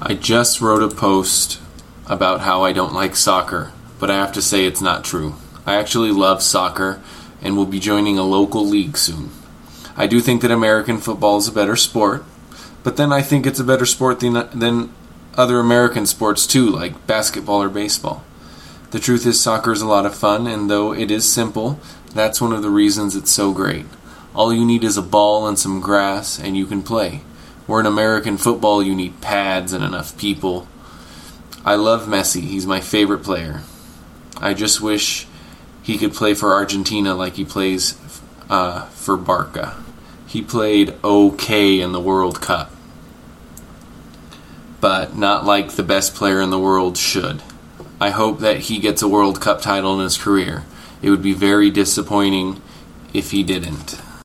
I just wrote a post about how I don't like soccer, but I have to say it's not true. I actually love soccer and will be joining a local league soon. I do think that American football is a better sport, but then I think it's a better sport than, than other American sports too, like basketball or baseball. The truth is, soccer is a lot of fun, and though it is simple, that's one of the reasons it's so great. All you need is a ball and some grass, and you can play. Where in American football, you need pads and enough people. I love Messi, he's my favorite player. I just wish he could play for Argentina like he plays uh, for Barca. He played okay in the World Cup, but not like the best player in the world should. I hope that he gets a World Cup title in his career. It would be very disappointing if he didn't.